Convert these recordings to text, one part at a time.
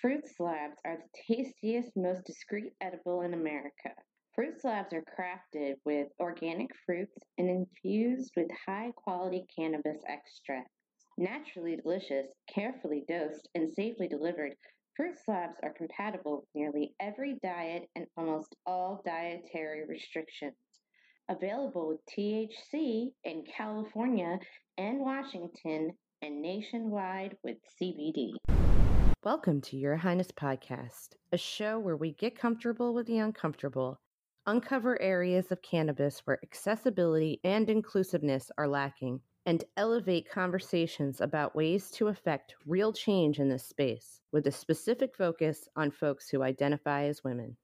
Fruit slabs are the tastiest, most discreet edible in America. Fruit slabs are crafted with organic fruits and infused with high quality cannabis extract. Naturally delicious, carefully dosed, and safely delivered, fruit slabs are compatible with nearly every diet and almost all dietary restrictions. Available with THC in California and Washington and nationwide with CBD. Welcome to Your Highness Podcast, a show where we get comfortable with the uncomfortable, uncover areas of cannabis where accessibility and inclusiveness are lacking, and elevate conversations about ways to affect real change in this space, with a specific focus on folks who identify as women.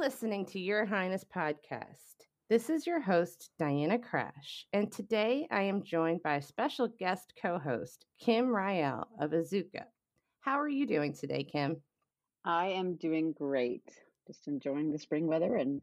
Listening to Your Highness podcast. This is your host, Diana Crash, and today I am joined by a special guest co host, Kim Riel of Azuka. How are you doing today, Kim? I am doing great. Just enjoying the spring weather and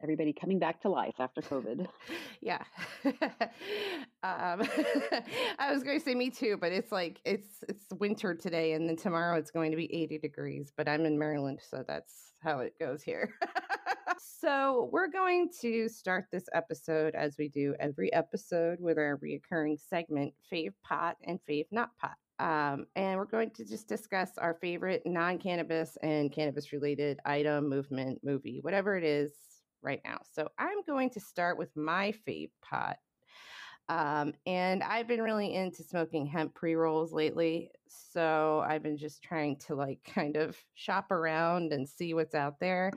everybody coming back to life after COVID. yeah. um, I was going to say me too, but it's like it's it's winter today, and then tomorrow it's going to be 80 degrees. But I'm in Maryland, so that's how it goes here. so we're going to start this episode as we do every episode with our reoccurring segment, Fave Pot and Fave Not Pot. Um, and we're going to just discuss our favorite non cannabis and cannabis related item, movement, movie, whatever it is right now. So I'm going to start with my fave pot. Um, and I've been really into smoking hemp pre rolls lately. So I've been just trying to like kind of shop around and see what's out there.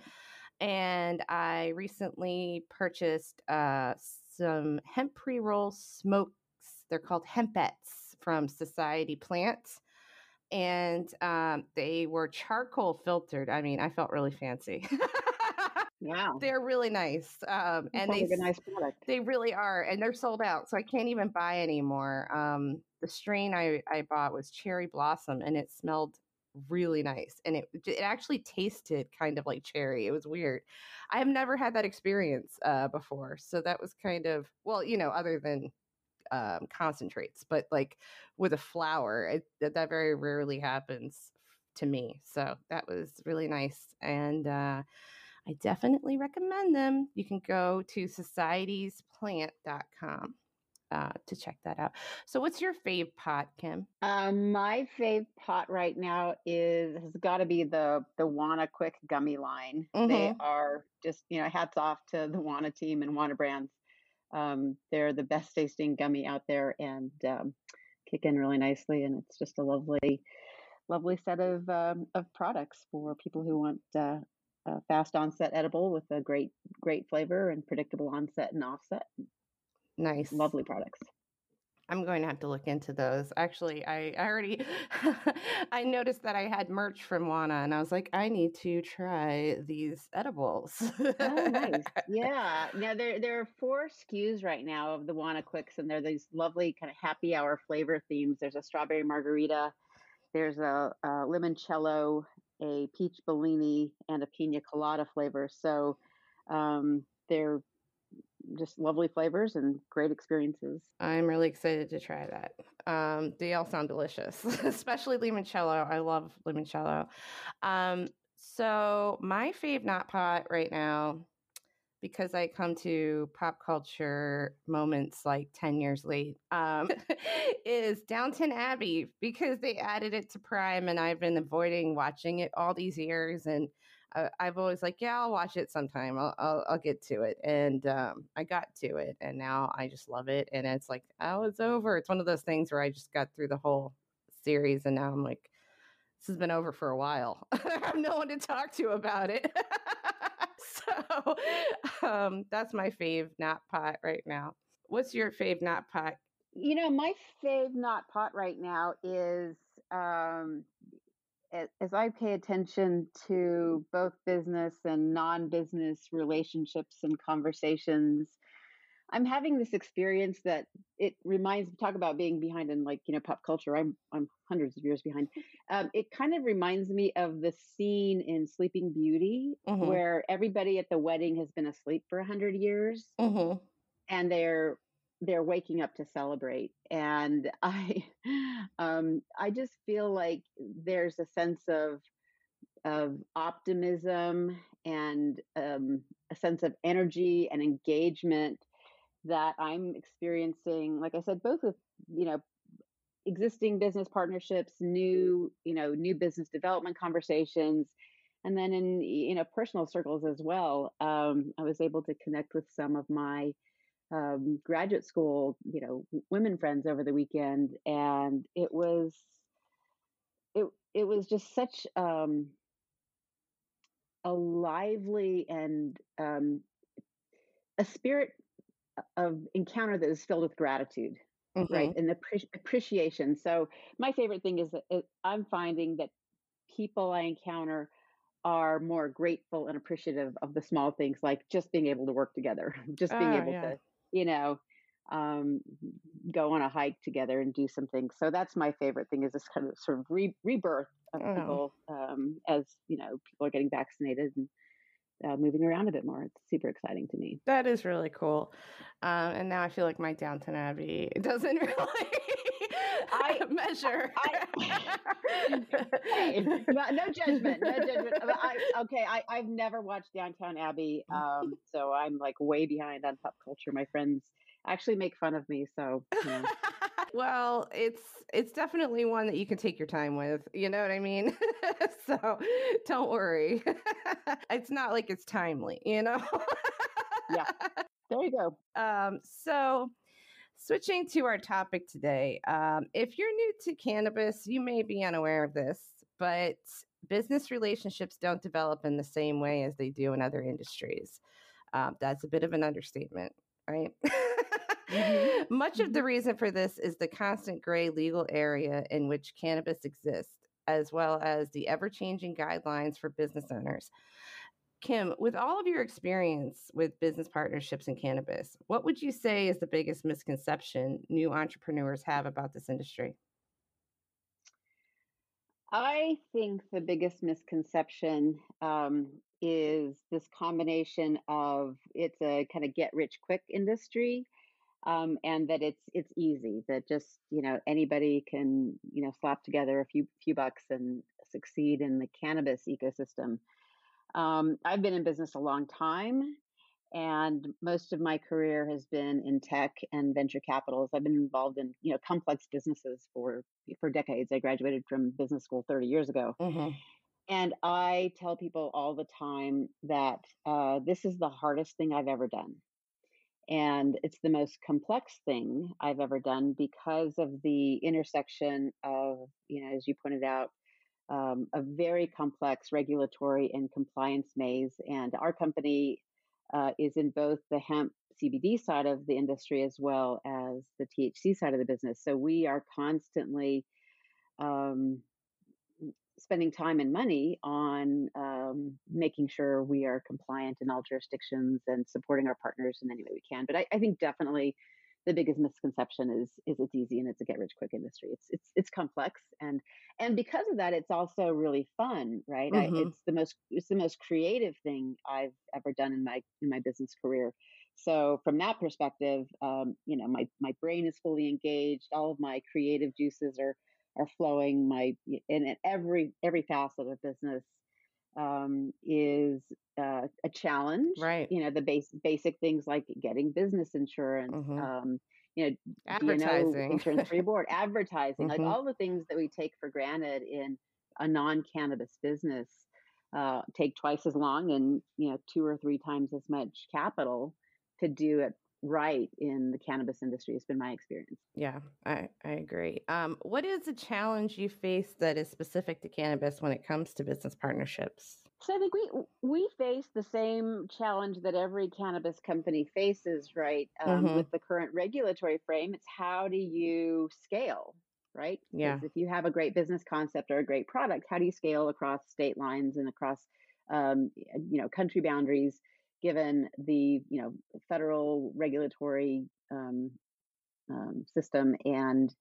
And I recently purchased uh, some hemp pre roll smokes. They're called hempettes from Society Plants. And um, they were charcoal filtered. I mean, I felt really fancy. Wow. They're really nice. Um, and they, nice product. They really are. And they're sold out. So I can't even buy anymore. Um, the strain I, I bought was cherry blossom and it smelled really nice. And it, it actually tasted kind of like cherry. It was weird. I have never had that experience uh, before. So that was kind of, well, you know, other than um, concentrates, but like with a flower, it, that, that very rarely happens to me. So that was really nice. And, uh, I definitely recommend them. You can go to societiesplant.com uh, to check that out. So, what's your fave pot, Kim? Um, my fave pot right now is has got to be the the Wana Quick gummy line. Mm-hmm. They are just you know hats off to the Wana team and Wana brands. Um, they're the best tasting gummy out there and um, kick in really nicely, and it's just a lovely, lovely set of um, of products for people who want uh, a fast onset edible with a great great flavor and predictable onset and offset. Nice, lovely products. I'm going to have to look into those. Actually, I, I already I noticed that I had merch from Wana, and I was like, I need to try these edibles. oh, nice. Yeah. Now there there are four SKUs right now of the Wana Quicks, and they're these lovely kind of happy hour flavor themes. There's a strawberry margarita. There's a, a limoncello a peach bellini and a pina colada flavor. So um, they're just lovely flavors and great experiences. I'm really excited to try that. Um, they all sound delicious, especially limoncello. I love limoncello. Um, so my fave not pot right now because I come to pop culture moments like 10 years late, um, is Downton Abbey because they added it to Prime and I've been avoiding watching it all these years. And uh, I've always like, yeah, I'll watch it sometime. I'll, I'll, I'll get to it. And um, I got to it and now I just love it. And it's like, oh, it's over. It's one of those things where I just got through the whole series and now I'm like, this has been over for a while. I have no one to talk to about it. So um, that's my fave not pot right now. What's your fave not pot? You know, my fave not pot right now is um, as I pay attention to both business and non business relationships and conversations. I'm having this experience that it reminds talk about being behind in like you know pop culture. I'm I'm hundreds of years behind. Um, it kind of reminds me of the scene in Sleeping Beauty mm-hmm. where everybody at the wedding has been asleep for a hundred years, mm-hmm. and they're they're waking up to celebrate. And I um, I just feel like there's a sense of of optimism and um, a sense of energy and engagement that I'm experiencing, like I said, both with, you know, existing business partnerships, new, you know, new business development conversations, and then in, you know, personal circles as well. Um, I was able to connect with some of my um, graduate school, you know, women friends over the weekend, and it was, it it was just such um, a lively and um, a spirit of encounter that is filled with gratitude mm-hmm. right and appre- appreciation so my favorite thing is that i'm finding that people i encounter are more grateful and appreciative of the small things like just being able to work together just being oh, able yeah. to you know um, go on a hike together and do some things so that's my favorite thing is this kind of sort of re- rebirth of oh. people um, as you know people are getting vaccinated and uh, moving around a bit more. It's super exciting to me. That is really cool. Um, and now I feel like my Downton Abbey doesn't really I, measure. I, no judgment, no judgment. I, okay, I, I've never watched Downtown Abbey, um, so I'm like way behind on pop culture. My friends actually make fun of me, so. You know. Well, it's it's definitely one that you can take your time with. You know what I mean? so don't worry. it's not like it's timely, you know? yeah. There you go. Um, so switching to our topic today, um, if you're new to cannabis, you may be unaware of this, but business relationships don't develop in the same way as they do in other industries. Um, that's a bit of an understatement, right? Mm-hmm. Much of the mm-hmm. reason for this is the constant gray legal area in which cannabis exists, as well as the ever changing guidelines for business owners. Kim, with all of your experience with business partnerships in cannabis, what would you say is the biggest misconception new entrepreneurs have about this industry? I think the biggest misconception um, is this combination of it's a kind of get rich quick industry um, and that it's it's easy that just you know anybody can you know slap together a few few bucks and succeed in the cannabis ecosystem. Um, I've been in business a long time, and most of my career has been in tech and venture capitals. I've been involved in you know complex businesses for for decades. I graduated from business school 30 years ago. Mm-hmm. And I tell people all the time that uh, this is the hardest thing I've ever done. And it's the most complex thing I've ever done because of the intersection of, you know, as you pointed out, um, a very complex regulatory and compliance maze. And our company uh, is in both the hemp CBD side of the industry as well as the THC side of the business. So we are constantly um, spending time and money on um, making sure we are compliant in all jurisdictions and supporting our partners in any way we can. But I, I, think definitely the biggest misconception is is it's easy and it's a get rich quick industry. It's it's it's complex and and because of that, it's also really fun, right? Mm-hmm. I, it's the most it's the most creative thing I've ever done in my in my business career. So from that perspective, um, you know, my my brain is fully engaged. All of my creative juices are are flowing. My in every every facet of business um, is uh, a challenge. Right. You know the base basic things like getting business insurance. Mm-hmm. Um, you know, advertising, you know, insurance free board, advertising, mm-hmm. like all the things that we take for granted in a non-cannabis business uh, take twice as long and you know two or three times as much capital to do it right in the cannabis industry It's been my experience. Yeah, I, I agree. Um, what is a challenge you face that is specific to cannabis when it comes to business partnerships? So I think we we face the same challenge that every cannabis company faces, right? Um, mm-hmm. With the current regulatory frame, it's how do you scale, right? Yeah. If you have a great business concept or a great product, how do you scale across state lines and across, um, you know, country boundaries? Given the you know federal regulatory um, um, system and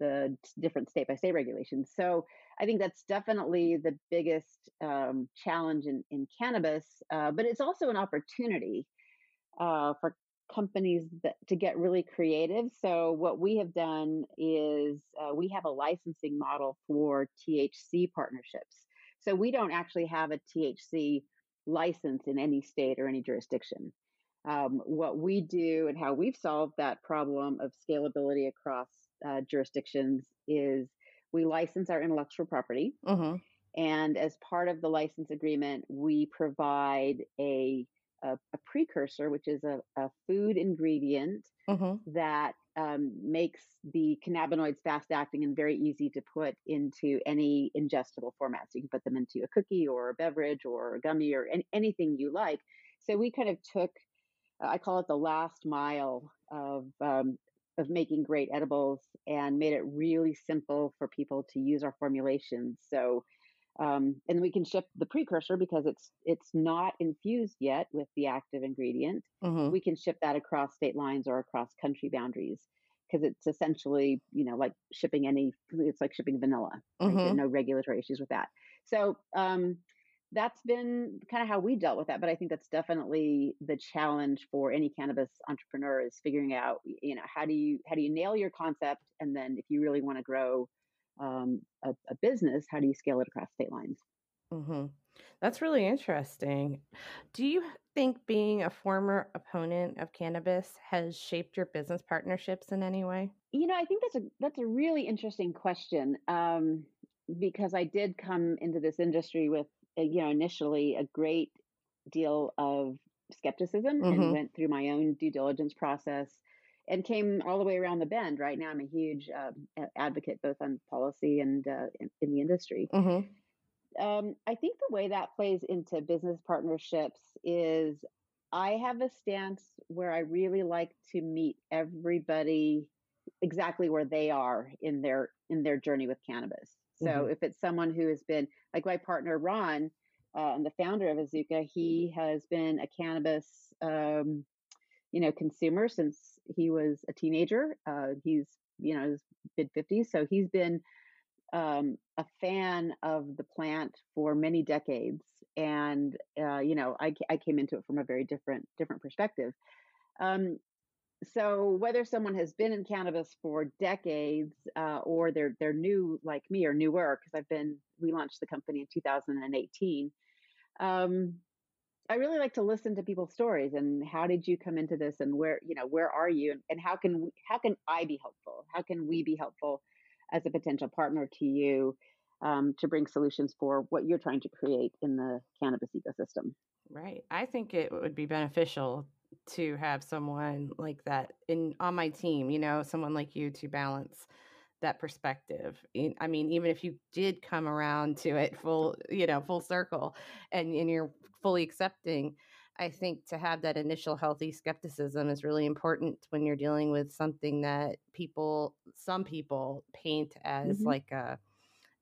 the different state by state regulations. So I think that's definitely the biggest um, challenge in, in cannabis, uh, but it's also an opportunity uh, for companies that, to get really creative. So what we have done is uh, we have a licensing model for THC partnerships. So we don't actually have a THC license in any state or any jurisdiction. Um, what we do and how we've solved that problem of scalability across uh, jurisdictions is we license our intellectual property. Mm-hmm. And as part of the license agreement, we provide a, a, a precursor, which is a, a food ingredient mm-hmm. that um, makes the cannabinoids fast acting and very easy to put into any ingestible format. So you can put them into a cookie or a beverage or a gummy or any, anything you like. So we kind of took, uh, I call it the last mile of um, of making great edibles and made it really simple for people to use our formulations. So, um, and we can ship the precursor because it's it's not infused yet with the active ingredient. Mm-hmm. We can ship that across state lines or across country boundaries because it's essentially you know like shipping any it's like shipping vanilla. Mm-hmm. Right? No regulatory issues with that. So um, that's been kind of how we dealt with that. But I think that's definitely the challenge for any cannabis entrepreneur is figuring out, you know, how do you how do you nail your concept, and then if you really want to grow um, a, a, business, how do you scale it across state lines? Mm-hmm. That's really interesting. Do you think being a former opponent of cannabis has shaped your business partnerships in any way? You know, I think that's a that's a really interesting question. Um, because I did come into this industry with you know, initially a great deal of skepticism mm-hmm. and went through my own due diligence process and came all the way around the bend. Right now, I'm a huge uh, advocate both on policy and uh, in, in, the industry. Mm-hmm. Um, I think the way that plays into business partnerships is I have a stance where I really like to meet everybody exactly where they are in their in their journey with cannabis. So mm-hmm. if it's someone who has been like my partner Ron, uh, the founder of Azuka, he has been a cannabis, um, you know, consumer since he was a teenager. Uh, he's you know his mid fifties, so he's been um, a fan of the plant for many decades. And uh, you know, I, I came into it from a very different different perspective. Um, so whether someone has been in cannabis for decades uh, or they're they're new like me or newer because I've been we launched the company in 2018 um, I really like to listen to people's stories and how did you come into this and where you know where are you and, and how can we, how can I be helpful? How can we be helpful as a potential partner to you um, to bring solutions for what you're trying to create in the cannabis ecosystem? Right I think it would be beneficial to have someone like that in on my team, you know, someone like you to balance that perspective. I mean, even if you did come around to it full, you know, full circle and, and you're fully accepting, I think to have that initial healthy skepticism is really important when you're dealing with something that people, some people paint as mm-hmm. like a,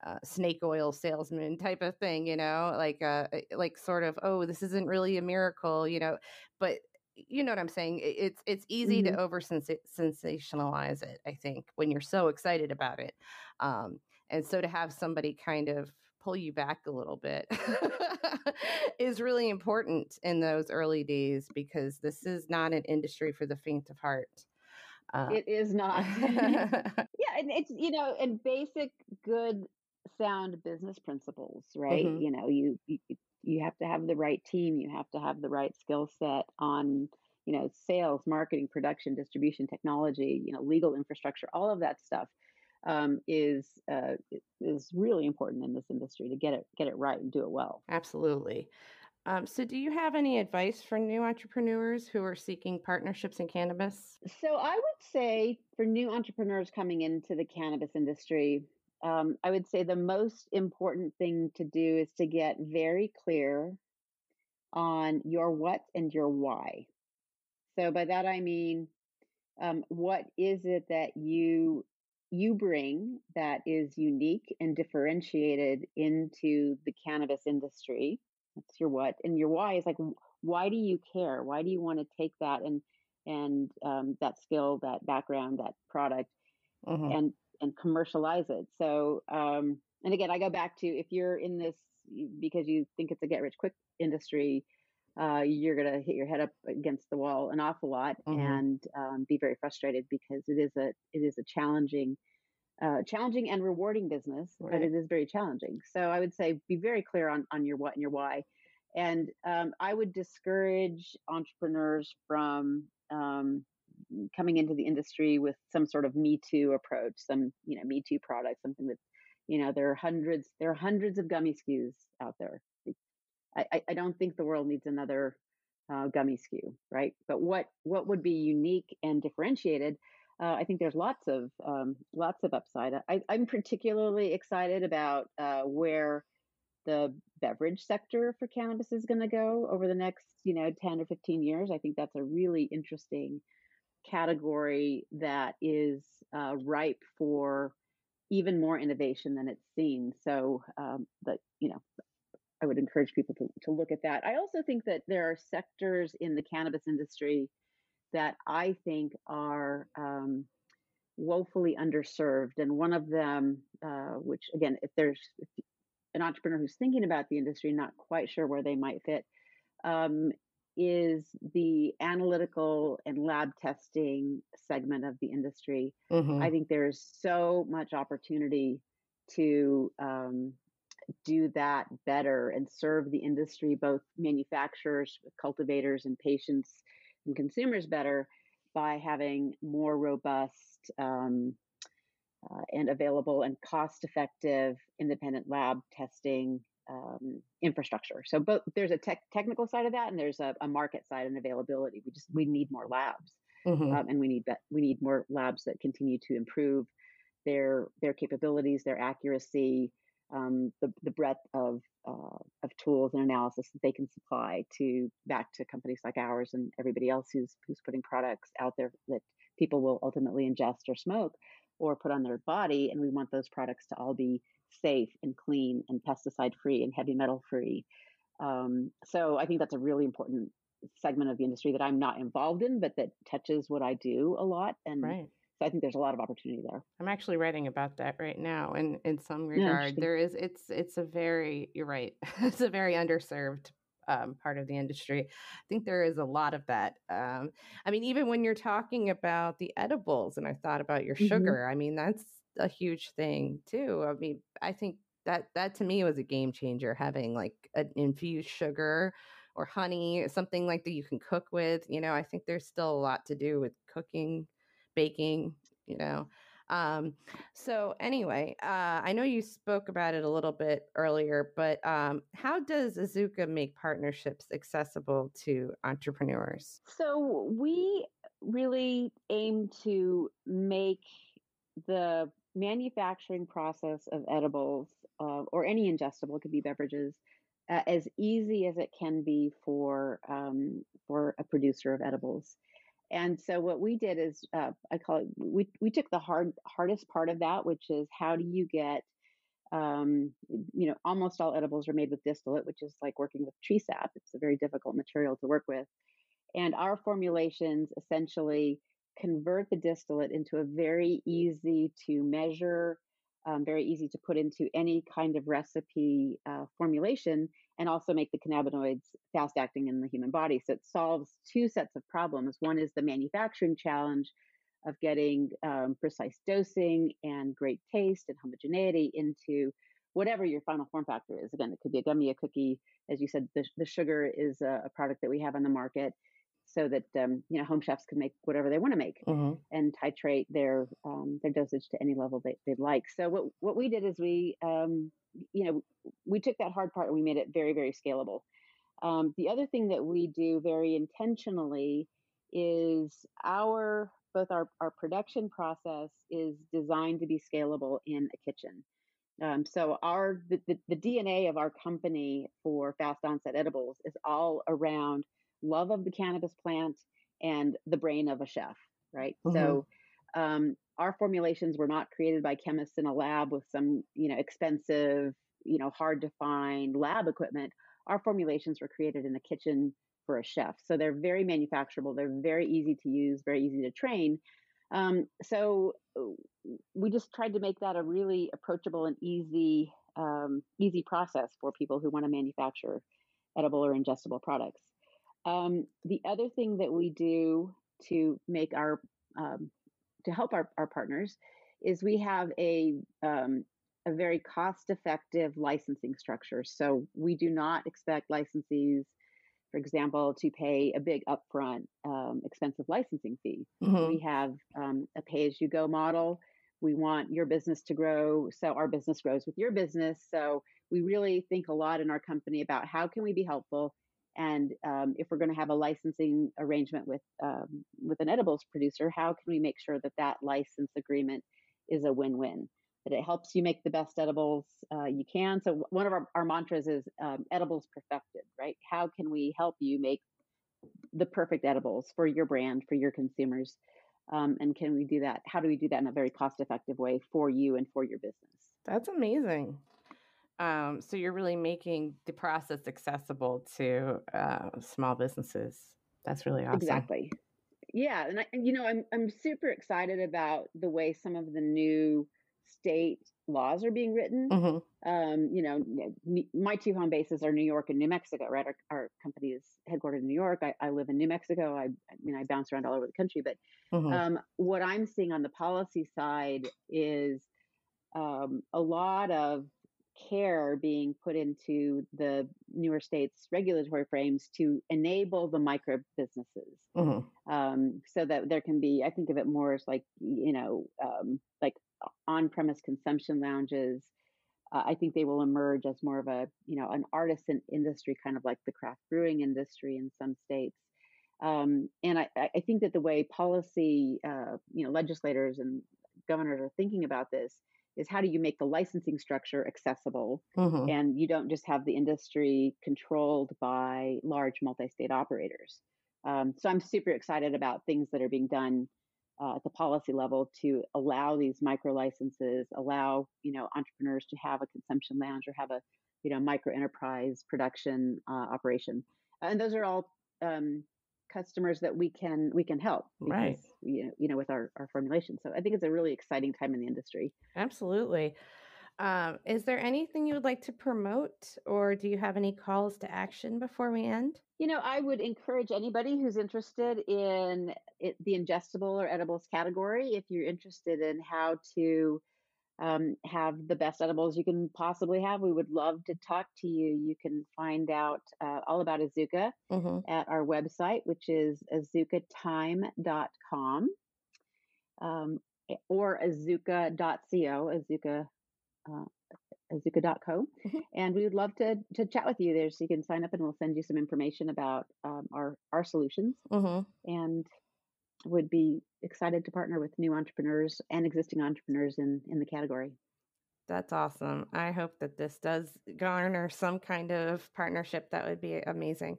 a, snake oil salesman type of thing, you know, like a, like sort of, oh, this isn't really a miracle, you know, but you know what I'm saying? It's it's easy mm-hmm. to over sensationalize it. I think when you're so excited about it, um, and so to have somebody kind of pull you back a little bit is really important in those early days because this is not an industry for the faint of heart. Uh, it is not. yeah, and it's you know, and basic good sound business principles, right? Mm-hmm. You know, you, you you have to have the right team you have to have the right skill set on you know sales marketing production distribution technology you know legal infrastructure all of that stuff um, is uh, is really important in this industry to get it get it right and do it well absolutely um, so do you have any advice for new entrepreneurs who are seeking partnerships in cannabis so i would say for new entrepreneurs coming into the cannabis industry um, I would say the most important thing to do is to get very clear on your what and your why. So by that I mean, um, what is it that you you bring that is unique and differentiated into the cannabis industry? That's your what, and your why is like, why do you care? Why do you want to take that and and um, that skill, that background, that product, mm-hmm. and and commercialize it? So, um, and again, I go back to if you're in this because you think it's a get rich quick industry, uh, you're going to hit your head up against the wall an awful lot mm-hmm. and um, be very frustrated because it is a it is a challenging uh, challenging and rewarding business, right. but it is very challenging. So I would say be very clear on on your what and your why, and um, I would discourage entrepreneurs from um, coming into the industry with some sort of Me Too approach, some you know Me Too product, something that you know there are hundreds there are hundreds of gummy SKUs out there I, I don't think the world needs another uh, gummy SKU right? But what what would be unique and differentiated? Uh, I think there's lots of um, lots of upside. I, am particularly excited about uh, where the beverage sector for cannabis is going to go over the next, you know, 10 or 15 years. I think that's a really interesting category that is uh, ripe for even more innovation than it's seen. So, um, but you know, I would encourage people to, to look at that. I also think that there are sectors in the cannabis industry that I think are um, woefully underserved. And one of them, uh, which again, if there's if an entrepreneur who's thinking about the industry, not quite sure where they might fit, um, is the analytical and lab testing segment of the industry. Mm-hmm. I think there's so much opportunity to um, do that better and serve the industry, both manufacturers, cultivators, and patients and consumers better by having more robust um, uh, and available and cost effective independent lab testing um, infrastructure. So both there's a tech, technical side of that and there's a, a, market side and availability. We just we need more labs mm-hmm. um, and we need that we need more labs that continue to improve their their capabilities, their accuracy, um, the, the breadth of, uh, of tools and analysis that they can supply to back to companies like ours and everybody else who's, who's putting products out there that people will ultimately ingest or smoke or put on their body. And we want those products to all be safe and clean and pesticide free and heavy metal free. Um, so I think that's a really important segment of the industry that I'm not involved in, but that touches what I do a lot. And right. So I think there's a lot of opportunity there. I'm actually writing about that right now, and in some regard, yeah, there is it's it's a very you're right, it's a very underserved um, part of the industry. I think there is a lot of that. Um, I mean, even when you're talking about the edibles, and I thought about your mm-hmm. sugar, I mean, that's a huge thing too. I mean, I think that that to me was a game changer having like an infused sugar or honey, something like that you can cook with. You know, I think there's still a lot to do with cooking baking, you know. Um, so anyway, uh, I know you spoke about it a little bit earlier, but um, how does Azuka make partnerships accessible to entrepreneurs? So we really aim to make the manufacturing process of edibles uh, or any ingestible, could be beverages, uh, as easy as it can be for um, for a producer of edibles. And so what we did is, uh, I call it, we, we took the hard, hardest part of that, which is how do you get, um, you know, almost all edibles are made with distillate, which is like working with tree sap. It's a very difficult material to work with. And our formulations essentially convert the distillate into a very easy to measure, um, very easy to put into any kind of recipe uh, formulation and also make the cannabinoids fast acting in the human body. So it solves two sets of problems. One is the manufacturing challenge of getting um, precise dosing and great taste and homogeneity into whatever your final form factor is. Again, it could be a gummy, a cookie. As you said, the, the sugar is a, a product that we have on the market so that um, you know home chefs can make whatever they want to make mm-hmm. and titrate their um, their dosage to any level they, they'd like. So what what we did is we um, you know we took that hard part and we made it very very scalable. Um, the other thing that we do very intentionally is our both our, our production process is designed to be scalable in a kitchen. Um, so our the, the, the DNA of our company for fast onset edibles is all around love of the cannabis plant and the brain of a chef, right? Mm-hmm. So um, our formulations were not created by chemists in a lab with some, you know, expensive, you know, hard to find lab equipment. Our formulations were created in the kitchen for a chef. So they're very manufacturable. They're very easy to use, very easy to train. Um, so we just tried to make that a really approachable and easy, um, easy process for people who want to manufacture edible or ingestible products. Um, the other thing that we do to make our um, to help our, our partners is we have a um, a very cost effective licensing structure. So we do not expect licensees, for example, to pay a big upfront um, expensive licensing fee. Mm-hmm. We have um, a pay as you go model. We want your business to grow, so our business grows with your business. So we really think a lot in our company about how can we be helpful and um, if we're going to have a licensing arrangement with um, with an edibles producer, how can we make sure that that license agreement is a win-win? That it helps you make the best edibles uh, you can. So one of our, our mantras is um, edibles perfected, right? How can we help you make the perfect edibles for your brand, for your consumers? Um, and can we do that? How do we do that in a very cost-effective way for you and for your business? That's amazing. Um, so you're really making the process accessible to uh, small businesses. That's really awesome. Exactly. Yeah, and, I, and you know, I'm I'm super excited about the way some of the new state laws are being written. Mm-hmm. Um, you know, my two home bases are New York and New Mexico, right? Our, our company is headquartered in New York. I, I, live in New Mexico. I, I mean, I bounce around all over the country, but mm-hmm. um, what I'm seeing on the policy side is um, a lot of care being put into the newer states regulatory frames to enable the micro businesses mm-hmm. um, so that there can be i think of it more as like you know um, like on-premise consumption lounges uh, i think they will emerge as more of a you know an artisan industry kind of like the craft brewing industry in some states um, and I, I, think that the way policy uh, you know legislators and governors are thinking about this is how do you make the licensing structure accessible mm-hmm. and you don't just have the industry controlled by large multi-state operators um, so i'm super excited about things that are being done uh, at the policy level to allow these micro licenses allow you know entrepreneurs to have a consumption lounge or have a you know micro enterprise production uh, operation and those are all um, customers that we can we can help because, right you know, you know with our, our formulation. So i think it's a really exciting time in the industry. Absolutely. Um, is there anything you would like to promote or do you have any calls to action before we end? You know i would encourage anybody who's interested in it, the ingestible or edibles category if you're interested in how to um, have the best edibles you can possibly have. We would love to talk to you. You can find out uh, all about Azuka mm-hmm. at our website, which is azukatime.com um, or azuka.co, azuka, uh, azuka.co. Mm-hmm. And we would love to, to chat with you there so you can sign up and we'll send you some information about um, our, our solutions. Mm-hmm. And would be excited to partner with new entrepreneurs and existing entrepreneurs in in the category. That's awesome. I hope that this does garner some kind of partnership. That would be amazing.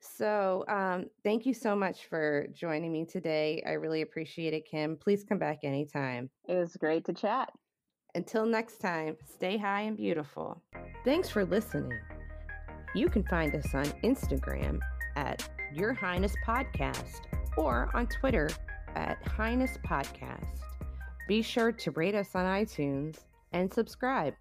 So, um, thank you so much for joining me today. I really appreciate it, Kim. Please come back anytime. It was great to chat. Until next time, stay high and beautiful. Thanks for listening. You can find us on Instagram at Your Highness Podcast or on Twitter at Highness Podcast. Be sure to rate us on iTunes and subscribe.